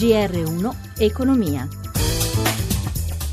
GR1 Economia.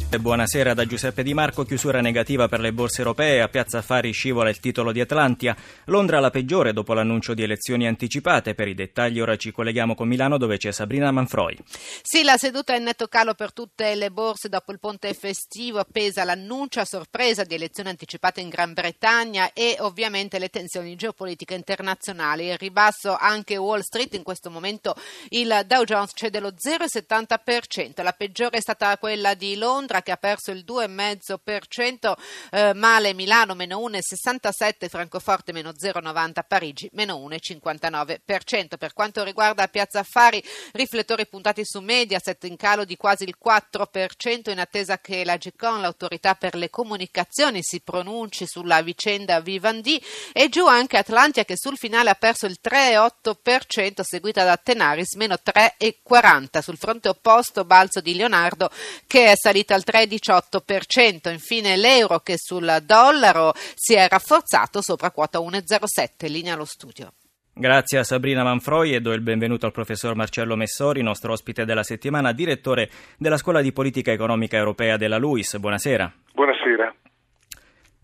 Buonasera da Giuseppe Di Marco, chiusura negativa per le borse europee, a Piazza Affari scivola il titolo di Atlantia, Londra la peggiore dopo l'annuncio di elezioni anticipate, per i dettagli ora ci colleghiamo con Milano dove c'è Sabrina Manfroi. Sì, la seduta è in netto calo per tutte le borse dopo il ponte festivo, appesa l'annuncio a sorpresa di elezioni anticipate in Gran Bretagna e ovviamente le tensioni geopolitiche internazionali. Il ribasso anche Wall Street, in questo momento il Dow Jones cede lo 0,70%, la peggiore è stata quella di Londra che ha perso il 2,5%, eh, male Milano meno 1,67%, Francoforte meno 0,90%, Parigi meno 1,59%. Per quanto riguarda Piazza Affari, riflettori puntati su Mediaset in calo di quasi il 4% in attesa che la GECON, l'autorità per le comunicazioni, si pronunci sulla vicenda Vivendi e giù anche Atlantia che sul finale ha perso il 3,8% seguita da Tenaris meno 3,40%. Sul fronte opposto balzo di Leonardo che è salito al 3,18%. Infine l'euro che sul dollaro si è rafforzato sopra quota 1,07. Linea allo studio. Grazie a Sabrina Manfroi e do il benvenuto al professor Marcello Messori, nostro ospite della settimana, direttore della Scuola di Politica Economica Europea della LUIS. Buonasera. Buonasera.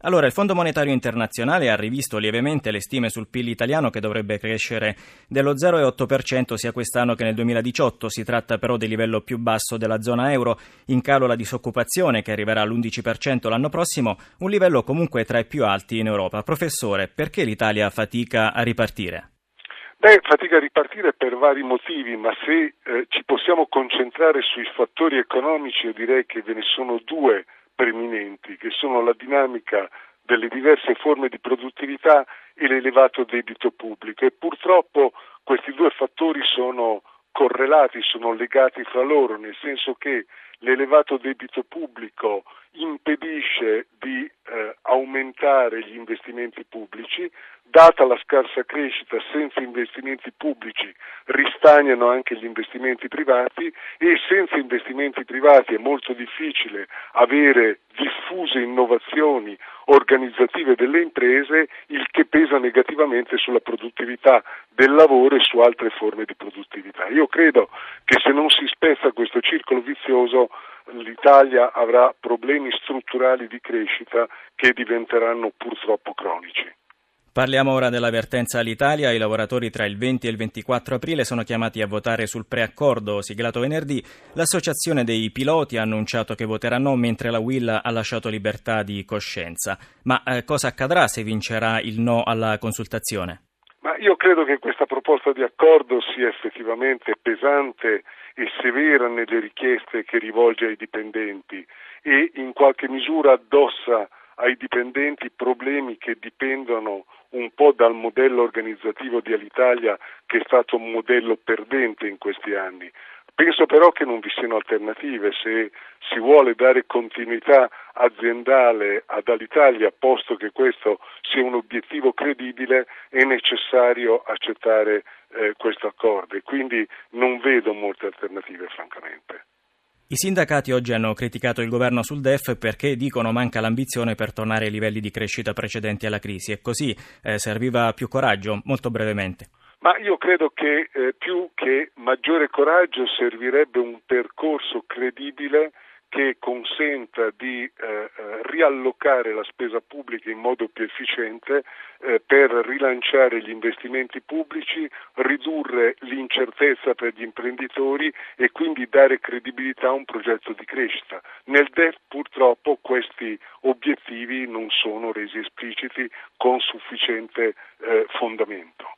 Allora, il Fondo Monetario Internazionale ha rivisto lievemente le stime sul PIL italiano che dovrebbe crescere dello 0,8% sia quest'anno che nel 2018. Si tratta però del livello più basso della zona euro, in calo la disoccupazione che arriverà all'11% l'anno prossimo, un livello comunque tra i più alti in Europa. Professore, perché l'Italia fatica a ripartire? Beh, fatica a ripartire per vari motivi, ma se eh, ci possiamo concentrare sui fattori economici, io direi che ve ne sono due preminenti, che sono la dinamica delle diverse forme di produttività e l'elevato debito pubblico. E purtroppo questi due fattori sono correlati, sono legati fra loro, nel senso che l'elevato debito pubblico impedisce di aumentare gli investimenti pubblici, data la scarsa crescita senza investimenti pubblici ristagnano anche gli investimenti privati e senza investimenti privati è molto difficile avere diffuse innovazioni organizzative delle imprese, il che pesa negativamente sulla produttività del lavoro e su altre forme di produttività. Io credo che se non si spezza questo circolo vizioso l'Italia avrà problemi strutturali di crescita che diventeranno purtroppo cronici. Parliamo ora dell'avvertenza all'Italia. I lavoratori tra il 20 e il 24 aprile sono chiamati a votare sul preaccordo siglato venerdì. L'associazione dei piloti ha annunciato che voterà no, mentre la Will ha lasciato libertà di coscienza. Ma eh, cosa accadrà se vincerà il no alla consultazione? Ma io credo che questa proposta di accordo sia effettivamente pesante e severa nelle richieste che rivolge ai dipendenti e in qualche misura addossa ai dipendenti problemi che dipendono un po' dal modello organizzativo di Alitalia che è stato un modello perdente in questi anni. Penso però che non vi siano alternative, se si vuole dare continuità aziendale ad Alitalia, posto che questo sia un obiettivo credibile, è necessario accettare eh, questo accordo e quindi non vedo molte alternative francamente. I sindacati oggi hanno criticato il governo sul DEF perché dicono manca l'ambizione per tornare ai livelli di crescita precedenti alla crisi e così eh, serviva più coraggio, molto brevemente. Ma io credo che eh, più che maggiore coraggio servirebbe un percorso credibile che consenta di eh, eh, riallocare la spesa pubblica in modo più efficiente eh, per rilanciare gli investimenti pubblici, ridurre l'incertezza per gli imprenditori e quindi dare credibilità a un progetto di crescita. Nel DEF purtroppo questi obiettivi non sono resi espliciti con sufficiente eh, fondamento.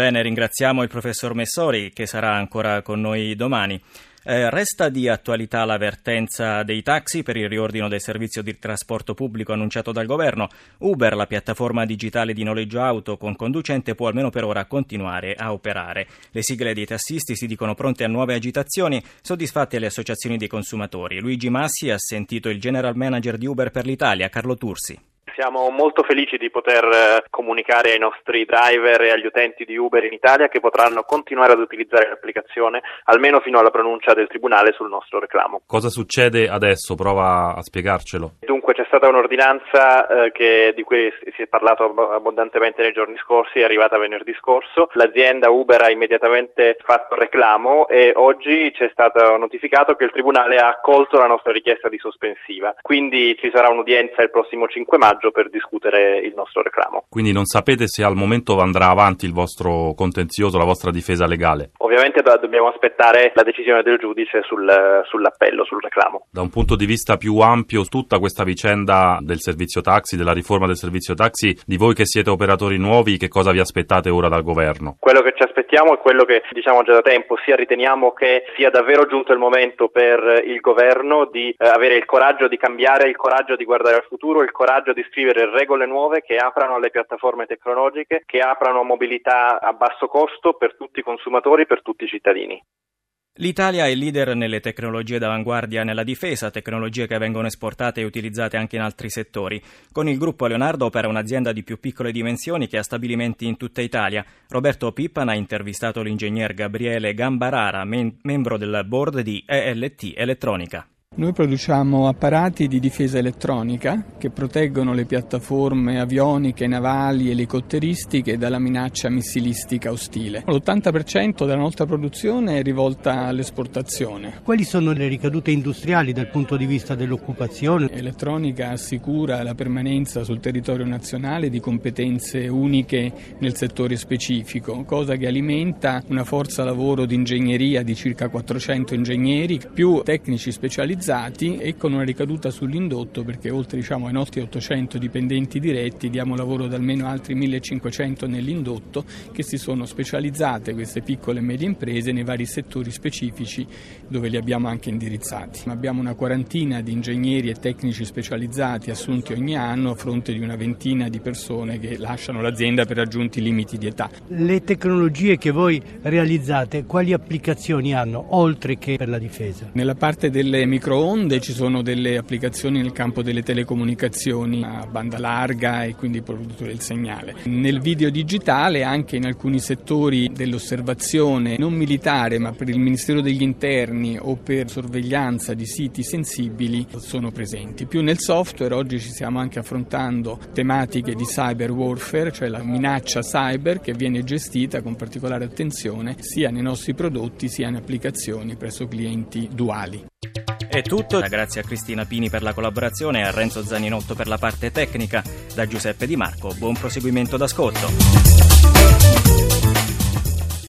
Bene, ringraziamo il professor Messori che sarà ancora con noi domani. Eh, resta di attualità l'avvertenza dei taxi per il riordino del servizio di trasporto pubblico annunciato dal governo. Uber, la piattaforma digitale di noleggio auto con conducente, può almeno per ora continuare a operare. Le sigle dei tassisti si dicono pronte a nuove agitazioni, soddisfatte le associazioni dei consumatori. Luigi Massi ha sentito il general manager di Uber per l'Italia, Carlo Tursi Siamo molto felici di poter eh, comunicare ai nostri driver e agli utenti di Uber in Italia che potranno continuare ad utilizzare l'applicazione almeno fino alla pronuncia del Tribunale sul nostro reclamo. Cosa succede adesso? Prova a spiegarcelo. Dunque c'è stata un'ordinanza eh, che, di cui si è parlato abbondantemente nei giorni scorsi, è arrivata venerdì scorso. L'azienda Uber ha immediatamente fatto reclamo e oggi ci è stato notificato che il Tribunale ha accolto la nostra richiesta di sospensiva. Quindi ci sarà un'udienza il prossimo 5 maggio per discutere il nostro reclamo. Quindi non sapete se al momento andrà avanti il vostro contenzioso, la vostra difesa legale? Ovviamente dobbiamo aspettare la decisione del giudice sul, sull'appello, sul reclamo. Da un punto di vista più ampio, tutta questa vicenda del servizio taxi, della riforma del servizio taxi, di voi che siete operatori nuovi, che cosa vi aspettate ora dal governo? Quello che ci aspettiamo è quello che diciamo già da tempo, sia riteniamo che sia davvero giunto il momento per il governo di eh, avere il coraggio di cambiare, il coraggio di guardare al futuro, il coraggio di scrivere regole nuove che aprano alle piattaforme tecnologiche, che aprano mobilità a basso costo per tutti i consumatori, per tutti i cittadini. L'Italia è leader nelle tecnologie d'avanguardia nella difesa, tecnologie che vengono esportate e utilizzate anche in altri settori. Con il gruppo Leonardo opera un'azienda di più piccole dimensioni che ha stabilimenti in tutta Italia. Roberto Pippan ha intervistato l'ingegner Gabriele Gambarara, mem- membro del board di ELT Elettronica. Noi produciamo apparati di difesa elettronica che proteggono le piattaforme avioniche, navali, elicotteristiche dalla minaccia missilistica ostile. L'80% della nostra produzione è rivolta all'esportazione. Quali sono le ricadute industriali dal punto di vista dell'occupazione? Elettronica assicura la permanenza sul territorio nazionale di competenze uniche nel settore specifico, cosa che alimenta una forza lavoro di ingegneria di circa 400 ingegneri, più tecnici specializzati specializzati e con una ricaduta sull'indotto perché oltre diciamo, ai nostri 800 dipendenti diretti diamo lavoro ad almeno altri 1500 nell'indotto che si sono specializzate queste piccole e medie imprese nei vari settori specifici dove li abbiamo anche indirizzati. Abbiamo una quarantina di ingegneri e tecnici specializzati assunti ogni anno a fronte di una ventina di persone che lasciano l'azienda per raggiunti limiti di età. Le tecnologie che voi realizzate quali applicazioni hanno oltre che per la difesa? Nella parte delle micro microonde ci sono delle applicazioni nel campo delle telecomunicazioni a banda larga e quindi prodotto del segnale. Nel video digitale anche in alcuni settori dell'osservazione non militare ma per il Ministero degli Interni o per sorveglianza di siti sensibili sono presenti. Più nel software oggi ci stiamo anche affrontando tematiche di cyber warfare, cioè la minaccia cyber che viene gestita con particolare attenzione sia nei nostri prodotti sia in applicazioni presso clienti duali. È tutto, grazie a Cristina Pini per la collaborazione e a Renzo Zaninotto per la parte tecnica. Da Giuseppe Di Marco, buon proseguimento d'ascolto.